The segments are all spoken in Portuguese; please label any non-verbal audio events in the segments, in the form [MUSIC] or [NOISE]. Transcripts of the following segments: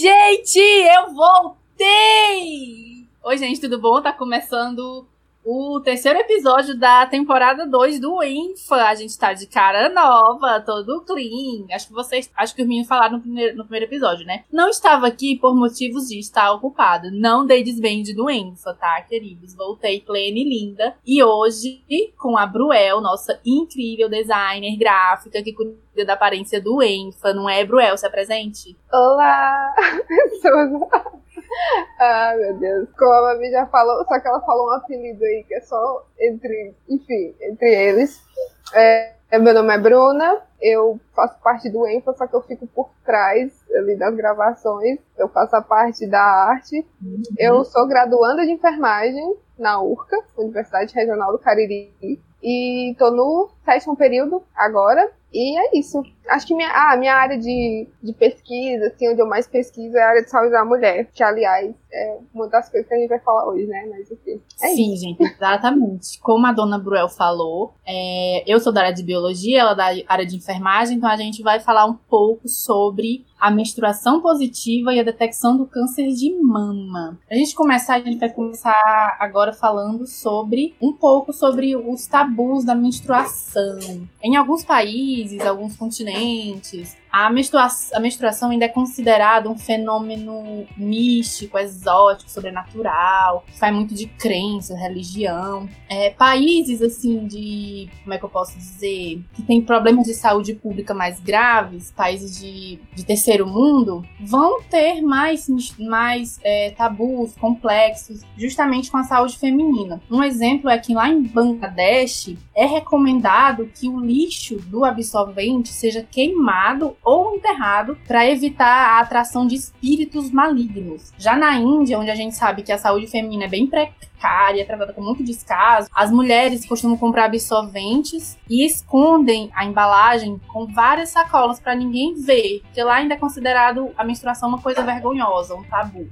Gente! Eu voltei! Oi, gente, tudo bom? Tá começando o terceiro episódio da temporada 2 do Infa. A gente tá de cara nova, todo clean. Acho que vocês. Acho que os meninos falaram no primeiro, no primeiro episódio, né? Não estava aqui por motivos de estar ocupado. Não dei desbande do Infa, tá, queridos? Voltei plena e linda. E hoje, com a Bruel, nossa incrível designer gráfica que da aparência do Enfa, não é, Bruel? Se apresente. Olá, [LAUGHS] pessoas. Ah, meu Deus. Como a Mami já falou, só que ela falou um apelido aí que é só entre, enfim, entre eles. É, meu nome é Bruna, eu faço parte do ENFA, só que eu fico por trás ali das gravações. Eu faço a parte da arte. Uhum. Eu sou graduanda de enfermagem na URCA, Universidade Regional do Cariri. E tô no sétimo período agora. E é isso. Acho que minha, ah, minha área de, de pesquisa, assim, onde eu mais pesquiso é a área de saúde da mulher, que, aliás, é uma das coisas que a gente vai falar hoje, né? Mas enfim. É Sim, isso. gente, exatamente. Como a dona Bruel falou, é, eu sou da área de biologia, ela é da área de enfermagem, então a gente vai falar um pouco sobre a menstruação positiva e a detecção do câncer de mama. A gente começar, a gente vai começar agora falando sobre um pouco sobre os tabus da menstruação. Em alguns países, alguns continentes, a menstruação, a menstruação ainda é considerada um fenômeno místico, exótico, sobrenatural, faz muito de crença, religião. É, países, assim, de. Como é que eu posso dizer? Que tem problemas de saúde pública mais graves, países de, de terceiro mundo, vão ter mais, mais é, tabus complexos, justamente com a saúde feminina. Um exemplo é que lá em Bangladesh é recomendado que o lixo do absorvente seja queimado ou enterrado para evitar a atração de espíritos malignos. Já na Índia, onde a gente sabe que a saúde feminina é bem precária, tratada com muito descaso, as mulheres costumam comprar absorventes e escondem a embalagem com várias sacolas para ninguém ver, porque lá ainda é considerado a menstruação uma coisa vergonhosa, um tabu.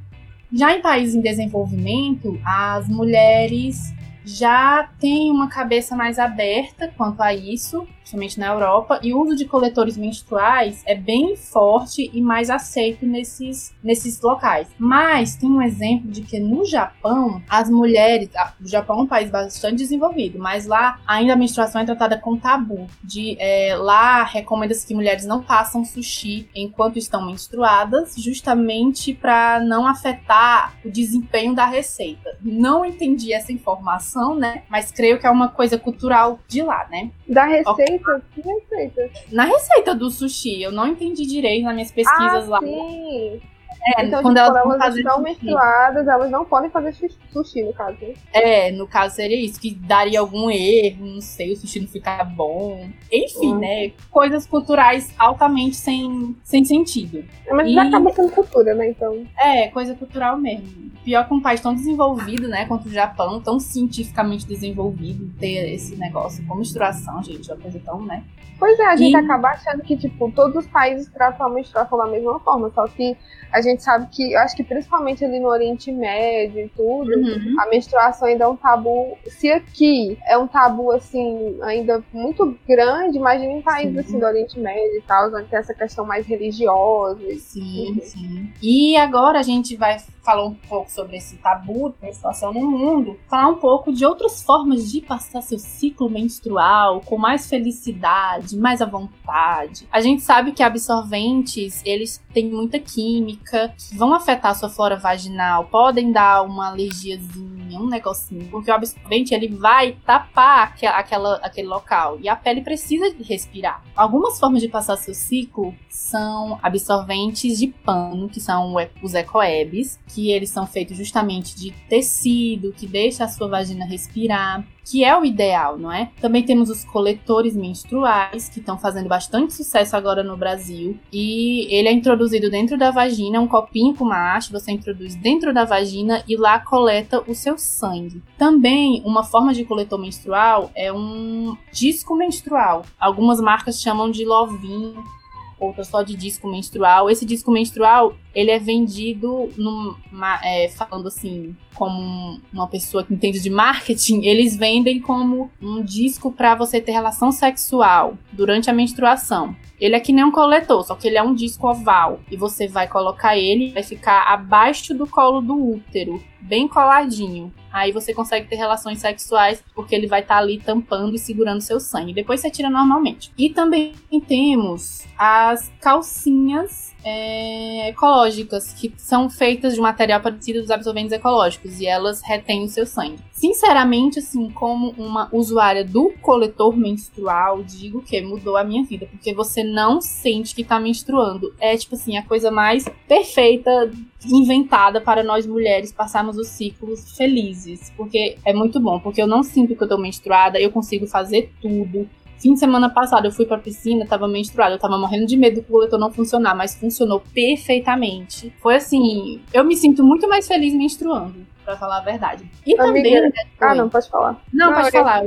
Já em países em desenvolvimento, as mulheres já têm uma cabeça mais aberta quanto a isso principalmente na Europa, e o uso de coletores menstruais é bem forte e mais aceito nesses, nesses locais. Mas tem um exemplo de que no Japão, as mulheres. O Japão é um país bastante desenvolvido, mas lá ainda a menstruação é tratada com tabu. De, é, lá recomenda-se que mulheres não façam sushi enquanto estão menstruadas, justamente para não afetar o desempenho da receita. Não entendi essa informação, né? Mas creio que é uma coisa cultural de lá, né? Da receita Que? Na receita do sushi. Eu não entendi direito nas minhas pesquisas ah, lá. Sim. É, então, quando tipo, elas, quando elas estão menstruadas, elas não podem fazer sushi, no caso. Né? É, no caso seria isso, que daria algum erro, não sei, o sushi não ficar bom. Enfim, uhum. né? Coisas culturais altamente sem, sem sentido. Mas e... acaba sendo cultura, né? Então. É, coisa cultural mesmo. Pior que um país tão desenvolvido, né, quanto o Japão, tão cientificamente desenvolvido, ter esse negócio com menstruação, gente, é uma coisa tão, né? Pois é, a gente e... acaba achando que, tipo, todos os países tratam a menstruação da mesma forma, só que a gente sabe que, eu acho que principalmente ali no Oriente Médio e tudo, uhum. a menstruação ainda é um tabu. Se aqui é um tabu, assim, ainda muito grande, imagina em países, sim. assim, do Oriente Médio e tal, onde tem essa questão mais religiosa. Sim, uhum. sim. E agora a gente vai falar um pouco sobre esse tabu da menstruação no mundo, falar um pouco de outras formas de passar seu ciclo menstrual com mais felicidade, mais à vontade. A gente sabe que absorventes, eles têm muita química, que vão afetar a sua flora vaginal, podem dar uma alergiazinha, um negocinho, porque o absorvente ele vai tapar aquela, aquele local e a pele precisa respirar. Algumas formas de passar seu ciclo são absorventes de pano, que são os ecoebs, que eles são feitos justamente de tecido, que deixa a sua vagina respirar que é o ideal, não é? Também temos os coletores menstruais, que estão fazendo bastante sucesso agora no Brasil. E ele é introduzido dentro da vagina, um copinho com uma haste, você introduz dentro da vagina e lá coleta o seu sangue. Também, uma forma de coletor menstrual é um disco menstrual. Algumas marcas chamam de lovinho outra só de disco menstrual. Esse disco menstrual, ele é vendido numa, é, falando assim, como uma pessoa que entende de marketing, [LAUGHS] eles vendem como um disco para você ter relação sexual durante a menstruação. Ele é que nem um coletor, só que ele é um disco oval. E você vai colocar ele, vai ficar abaixo do colo do útero, bem coladinho. Aí você consegue ter relações sexuais porque ele vai estar tá ali tampando e segurando seu sangue. Depois você tira normalmente. E também temos as calcinhas é, ecológicas, que são feitas de material parecido dos absorventes ecológicos e elas retêm o seu sangue. Sinceramente, assim, como uma usuária do coletor menstrual, digo que mudou a minha vida, porque você não sente que tá menstruando. É, tipo assim, a coisa mais perfeita inventada para nós mulheres passarmos os ciclos felizes, porque é muito bom, porque eu não sinto que eu tô menstruada, eu consigo fazer tudo, Fim de semana passado eu fui pra piscina, tava menstruada, eu tava morrendo de medo do coletor não funcionar, mas funcionou perfeitamente. Foi assim, eu me sinto muito mais feliz menstruando, pra falar a verdade. E Amiga, também. Né, ah, não, pode falar. Não, não pode falar.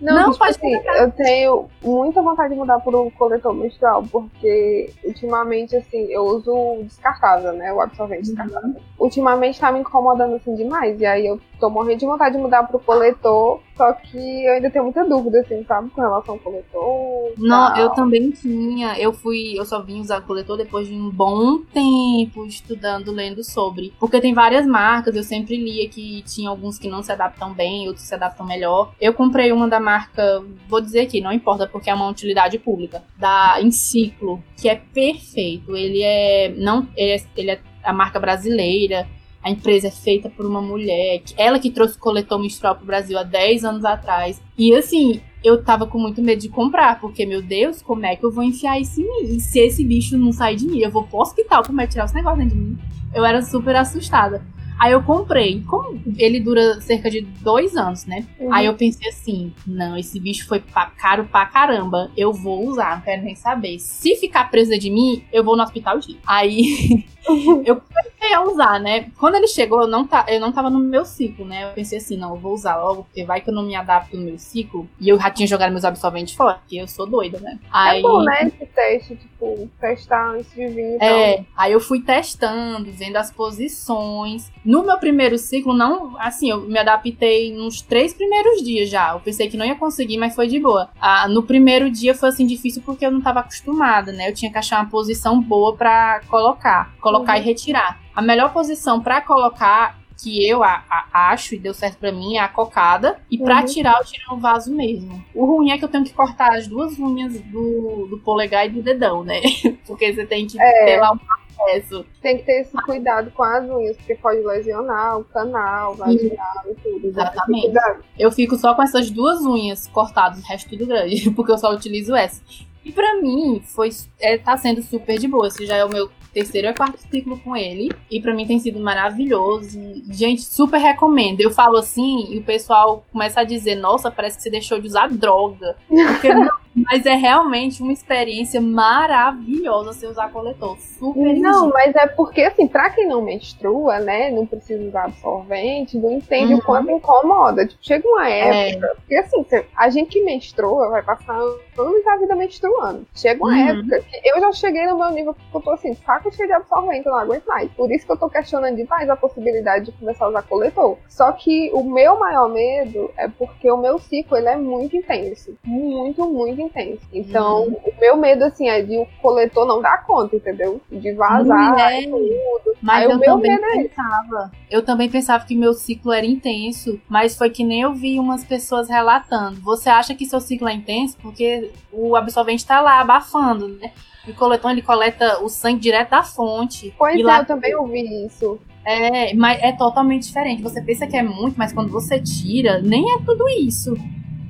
Não, não tipo pode assim, eu tenho muita vontade de mudar pro coletor menstrual, porque ultimamente, assim, eu uso o descartável, né? O absorvente uhum. descartável. Ultimamente tá me incomodando assim demais. E aí eu tô morrendo de vontade de mudar pro coletor, só que eu ainda tenho muita dúvida, assim, sabe, com relação ao coletor. Não, tal. eu também tinha. Eu fui, eu só vim usar coletor depois de um bom tempo estudando, lendo sobre. Porque tem várias marcas, eu sempre lia que tinha alguns que não se adaptam bem, outros se adaptam melhor. Eu comprei uma da marca, vou dizer aqui, não importa porque é uma utilidade pública, da Enciclo, que é perfeito. Ele é não ele é, ele é a marca brasileira. A empresa é feita por uma mulher, ela que trouxe o coletor menstrual pro Brasil há 10 anos atrás. E assim, eu tava com muito medo de comprar, porque, meu Deus, como é que eu vou enfiar isso em mim? E se esse bicho não sair de mim, eu vou pro hospital, como é tirar esse negócio dentro de mim? Eu era super assustada. Aí eu comprei. Como ele dura cerca de dois anos, né? Uhum. Aí eu pensei assim: não, esse bicho foi pra caro pra caramba. Eu vou usar, não quero nem saber. Se ficar presa de mim, eu vou no hospital de. Aí [LAUGHS] eu comecei a usar, né? Quando ele chegou, eu não, tá, eu não tava no meu ciclo, né? Eu pensei assim: não, eu vou usar logo, porque vai que eu não me adapto no meu ciclo. E eu já tinha jogado meus absorventes fora, porque eu sou doida, né? É aí... É bom, né? Esse teste, tipo, testar antes de vir. Então. É, aí eu fui testando, vendo as posições. No meu primeiro ciclo, não, assim, eu me adaptei nos três primeiros dias já. Eu pensei que não ia conseguir, mas foi de boa. Ah, no primeiro dia foi assim difícil porque eu não estava acostumada, né? Eu tinha que achar uma posição boa para colocar, colocar uhum. e retirar. A melhor posição para colocar que eu a, a, acho e deu certo para mim é a cocada. E para uhum. tirar, eu tiro no vaso mesmo. O ruim é que eu tenho que cortar as duas unhas do, do polegar e do dedão, né? [LAUGHS] Porque você tem que é. ter lá um processo. Tem que ter esse cuidado com as unhas, porque pode lesionar o canal, vaginal e tudo. Exatamente. Eu fico só com essas duas unhas cortadas, o resto tudo grande, [LAUGHS] porque eu só utilizo essa. E para mim, foi, é, tá sendo super de boa. Esse já é o meu terceiro e quarto ciclo com ele. E para mim tem sido maravilhoso. Gente, super recomendo. Eu falo assim e o pessoal começa a dizer: Nossa, parece que você deixou de usar droga. [LAUGHS] Porque não, mas é realmente uma experiência maravilhosa você usar coletor. Super Não, mas é porque, assim, pra quem não menstrua, né, não precisa usar absorvente, não entende uhum. o quanto incomoda. Tipo, chega uma é. época. É. Porque, assim, a gente que menstrua vai passar anos da vida menstruando. Chega uma uhum. época que eu já cheguei no meu nível que eu tô assim, saco cheio de absorvente, eu não aguento mais. Por isso que eu tô questionando demais a possibilidade de começar a usar coletor. Só que o meu maior medo é porque o meu ciclo ele é muito intenso. Muito, muito intenso. Então, uhum. o meu medo, assim, é de o coletor não dar conta, entendeu? De vazar é. tudo. Mas Aí, eu também é pensava. Eu também pensava que meu ciclo era intenso, mas foi que nem eu vi umas pessoas relatando. Você acha que seu ciclo é intenso porque o absorvente tá lá abafando, né? O coletor ele coleta o sangue direto da fonte. Pois é, lá... eu também ouvi isso. É, mas é totalmente diferente. Você pensa que é muito, mas quando você tira, nem é tudo isso.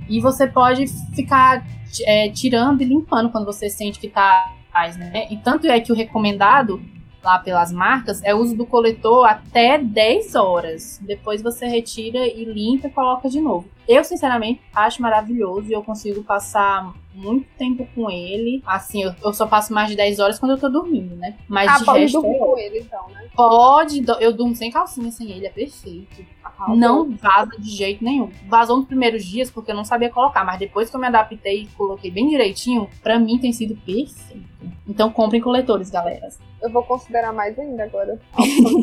E você pode ficar é, tirando e limpando quando você sente que tá mais, né? E tanto é que o recomendado, lá pelas marcas é o uso do coletor até 10 horas. Depois você retira e limpa e coloca de novo. Eu, sinceramente, acho maravilhoso e eu consigo passar muito tempo com ele. Assim, eu, eu, só passo mais de 10 horas quando eu tô dormindo, né? Mas ah, de pode resto, dormir com ele, então, né? Pode, eu durmo sem calcinha sem ele, é perfeito. Não vaza de jeito nenhum. Vazou nos primeiros dias porque eu não sabia colocar, mas depois que eu me adaptei e coloquei bem direitinho, para mim tem sido perfeito. Então comprem coletores, galera eu vou considerar mais ainda agora.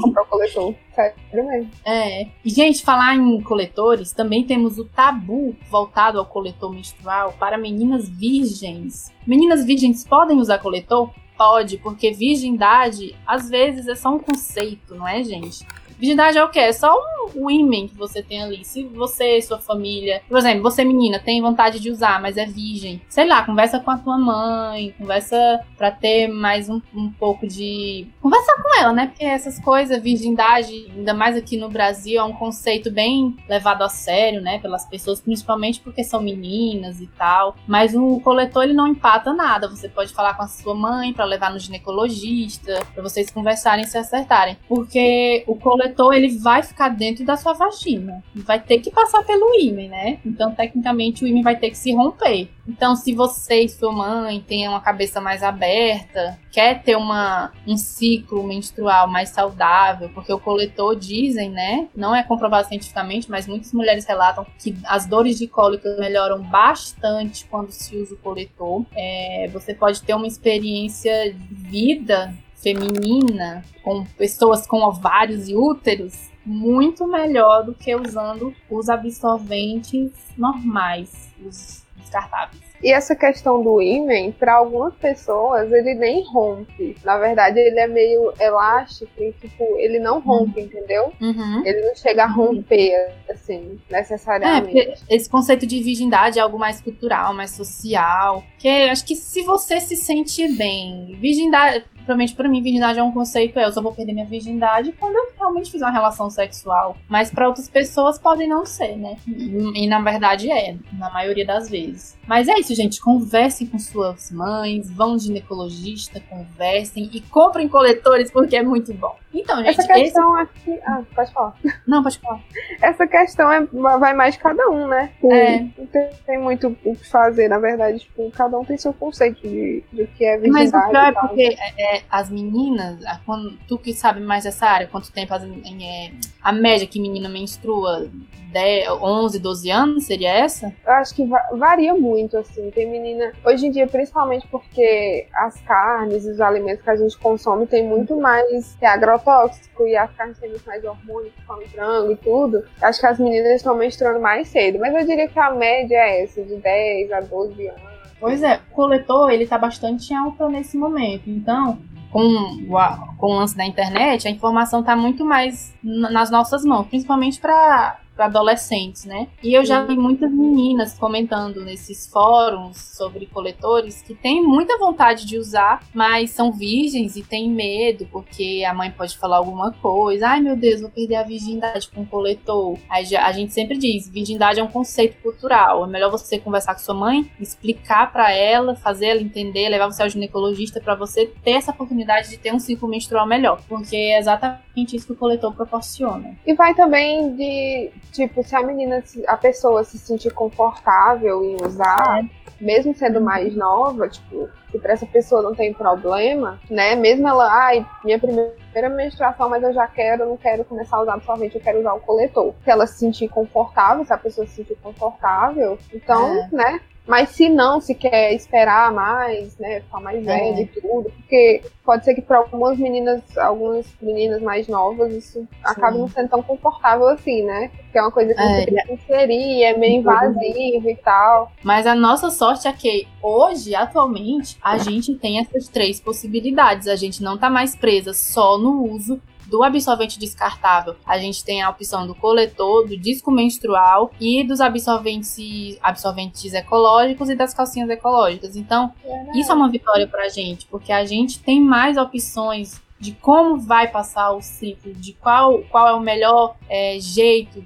Comprar o coletor. [LAUGHS] Sério mesmo. É. E, gente, falar em coletores, também temos o tabu voltado ao coletor menstrual para meninas virgens. Meninas virgens podem usar coletor? Pode, porque virgindade, às vezes, é só um conceito, não é, gente? Virgindade é o quê? É só um imen que você tem ali. Se você sua família, por exemplo, você menina tem vontade de usar, mas é virgem, sei lá, conversa com a tua mãe, conversa pra ter mais um, um pouco de. Conversa com ela, né? Porque essas coisas, virgindade, ainda mais aqui no Brasil, é um conceito bem levado a sério, né? Pelas pessoas, principalmente porque são meninas e tal. Mas o coletor, ele não empata nada. Você pode falar com a sua mãe para levar no ginecologista, para vocês conversarem e se acertarem. Porque o coletor ele vai ficar dentro da sua vagina. Vai ter que passar pelo ímã, né? Então, tecnicamente, o ímã vai ter que se romper. Então, se você e sua mãe têm uma cabeça mais aberta, quer ter uma, um ciclo menstrual mais saudável, porque o coletor, dizem, né? Não é comprovado cientificamente, mas muitas mulheres relatam que as dores de cólica melhoram bastante quando se usa o coletor. É, você pode ter uma experiência de vida feminina, com pessoas com ovários e úteros, muito melhor do que usando os absorventes normais, os descartáveis. E essa questão do ímã, para algumas pessoas, ele nem rompe. Na verdade, ele é meio elástico e, tipo, ele não rompe, uhum. entendeu? Uhum. Ele não chega a romper, assim, necessariamente. É, esse conceito de virgindade é algo mais cultural, mais social. Que acho que se você se sente bem, virgindade, Provavelmente para mim, virgindade é um conceito, é, eu só vou perder minha virgindade quando eu realmente fizer uma relação sexual. Mas para outras pessoas podem não ser, né? E, e, na verdade é, na maioria das vezes. Mas é isso, gente. Conversem com suas mães, vão no ginecologista, conversem e comprem coletores porque é muito bom. Então, gente. Essa questão esse... aqui. Ah, pode falar. Não, pode falar. Essa questão é, vai mais de cada um, né? É. Não tem, tem, muito o que fazer, na verdade. Tipo, cada um tem seu conceito de, de que é virgindade. Mas o pior é porque é, é, as meninas, quando, tu que sabe mais dessa área, quanto tempo as, é, a média que menina menstrua 10, 11, 12 anos, seria essa? Eu acho que varia muito, assim. Tem menina. Hoje em dia, principalmente porque as carnes e os alimentos que a gente consome tem muito mais é agrotóxico e as carnes têm muito mais hormônios, como frango e tudo. Acho que as meninas estão menstruando mais cedo. Mas eu diria que a média é essa, de 10 a 12 anos. Pois é, o coletor ele tá bastante alto nesse momento. Então, com o, com o lance da internet, a informação está muito mais nas nossas mãos, principalmente para para adolescentes, né? E eu já vi muitas meninas comentando nesses fóruns sobre coletores que têm muita vontade de usar, mas são virgens e têm medo porque a mãe pode falar alguma coisa. Ai meu Deus, vou perder a virgindade com o coletor. Aí a gente sempre diz, virgindade é um conceito cultural. É melhor você conversar com sua mãe, explicar para ela, fazer ela entender, levar você ao ginecologista para você ter essa oportunidade de ter um ciclo menstrual melhor, porque é exatamente isso que o coletor proporciona. E vai também de tipo, se a menina, a pessoa se sentir confortável em usar, é. mesmo sendo mais nova, tipo, se pra essa pessoa não tem problema, né? Mesmo ela, ai, minha primeira menstruação, mas eu já quero, não quero começar a usar absorvente, eu quero usar o coletor. Se ela se sentir confortável, se a pessoa se sentir confortável, então, é. né? Mas se não, se quer esperar mais, né, ficar mais é. velha e tudo, porque pode ser que para algumas meninas, algumas meninas mais novas, isso Sim. acabe não sendo tão confortável assim, né? Que é uma coisa que é. você tem que inserir, é meio invasivo e tal. Mas a nossa sorte é que hoje, atualmente, a gente tem essas três possibilidades. A gente não tá mais presa só no uso do absorvente descartável, a gente tem a opção do coletor, do disco menstrual e dos absorventes, absorventes ecológicos e das calcinhas ecológicas. Então, isso é uma vitória pra gente, porque a gente tem mais opções de como vai passar o ciclo, de qual, qual é o melhor é, jeito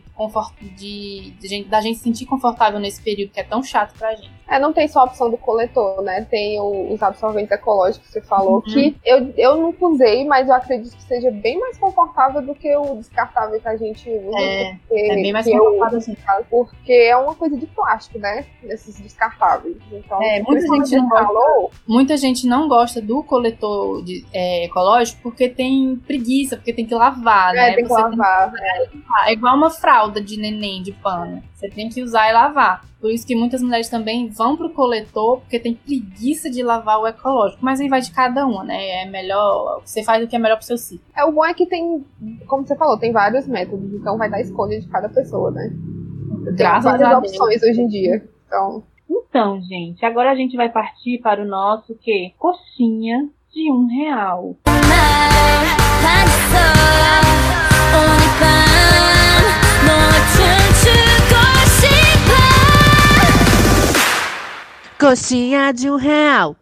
de, de, da gente se sentir confortável nesse período que é tão chato pra gente. É, não tem só a opção do coletor, né? Tem o, os absorventes ecológicos que você falou, uhum. que eu, eu nunca usei, mas eu acredito que seja bem mais confortável do que o descartável que a gente usa. É, porque, é bem mais confortável, assim. Porque é uma coisa de plástico, né? Desses descartáveis. Então, é, muita gente não falou, muita gente não gosta do coletor de, é, ecológico porque tem preguiça, porque tem que lavar, é, né? Tem que lavar. Tem que... É igual uma fralda de neném de pano. Você tem que usar e lavar. Por isso que muitas mulheres também vão pro coletor, porque tem preguiça de lavar o ecológico. Mas aí vai de cada uma, né? É melhor. Você faz o que é melhor pro seu ciclo. É, o bom é que tem, como você falou, tem vários métodos. Então vai dar escolha de cada pessoa, né? Tem Graças várias a opções hoje em dia. Então. Então, gente, agora a gente vai partir para o nosso que? Coxinha de um real. Coxinha de um real.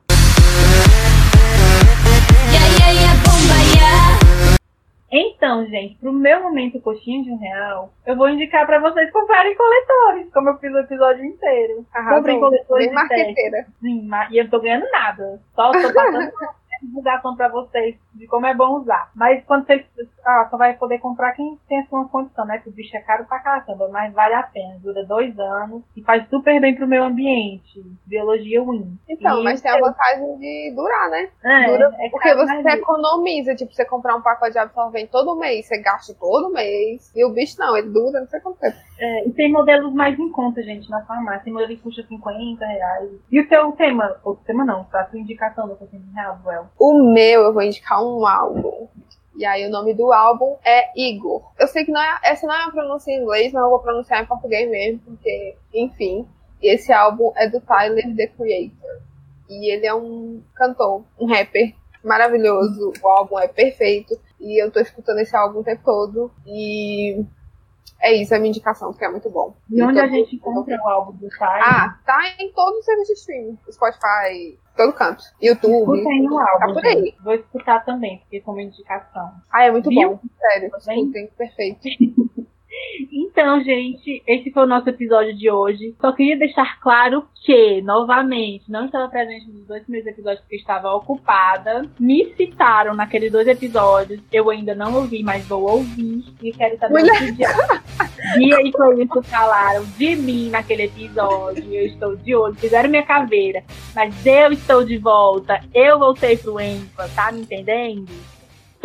Então, gente, pro meu momento coxinha de um real, eu vou indicar para vocês comprarem coletores, como eu fiz o episódio inteiro. Comprem coletores Bem marqueteira. Sim, e eu não tô ganhando nada. Só tô passando [LAUGHS] divulgação para vocês de como é bom usar. Mas quando vocês. Ah, só vai poder comprar quem tem a sua condição, né? Porque o bicho é caro pra caramba, mas vale a pena. Dura dois anos e faz super bem pro meio ambiente. Biologia win. Então, e mas tem a vantagem de durar, né? É, Dura, é porque você economiza, tipo, você comprar um pacote de absorvente todo mês, você gasta todo mês. E o bicho não, ele dura, não sei quanto tempo. É, e tem modelos mais em conta, gente, na farmácia. Tem modelo que custa 50 reais. E o seu tema, o tema não, tá? A sua indicação do Coquinho Real, Well? O meu, eu vou indicar um álbum. E aí o nome do álbum é Igor. Eu sei que não é, essa não é a pronúncia em inglês, mas eu vou pronunciar em português mesmo, porque, enfim. Esse álbum é do Tyler, The Creator. E ele é um cantor, um rapper maravilhoso. O álbum é perfeito. E eu tô escutando esse álbum o tempo todo. E é isso, é a minha indicação, porque é muito bom. E onde a gente encontra o álbum do Tyler? Ah, tá em todos os serviços de streaming. Spotify, todo canto. YouTube. Escutem no álbum. Tá por aí. Vou escutar também, porque como indicação. Ah, é muito Viu? bom. Sério, escutem. Perfeito. [LAUGHS] Então, gente, esse foi o nosso episódio de hoje. Só queria deixar claro que, novamente, não estava presente nos dois primeiros episódios porque estava ocupada. Me citaram naqueles dois episódios. Eu ainda não ouvi, mas vou ouvir. E quero saber o que dia e foi isso falaram de mim naquele episódio. Eu estou de olho. Fizeram minha caveira. Mas eu estou de volta. Eu voltei pro Enfa, tá me entendendo?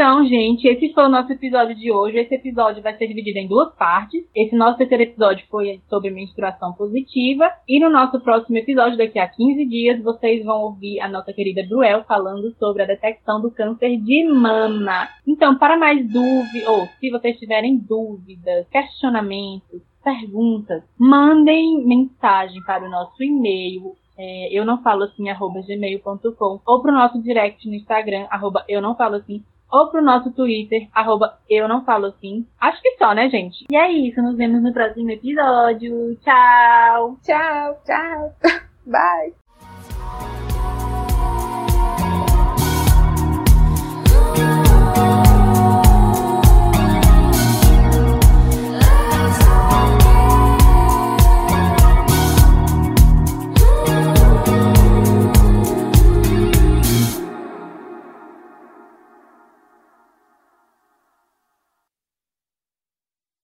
Então, gente, esse foi o nosso episódio de hoje. Esse episódio vai ser dividido em duas partes. Esse nosso terceiro episódio foi sobre menstruação positiva. E no nosso próximo episódio, daqui a 15 dias, vocês vão ouvir a nossa querida Bruel falando sobre a detecção do câncer de mama. Então, para mais dúvidas, ou se vocês tiverem dúvidas, questionamentos, perguntas, mandem mensagem para o nosso e-mail é, eu não falo assim, arroba gmail.com, ou para o nosso direct no Instagram, arroba eu não falo assim, ou pro nosso Twitter, arroba eu não falo assim. Acho que só, né, gente? E é isso, nos vemos no próximo episódio. Tchau! Tchau, tchau. [LAUGHS] Bye!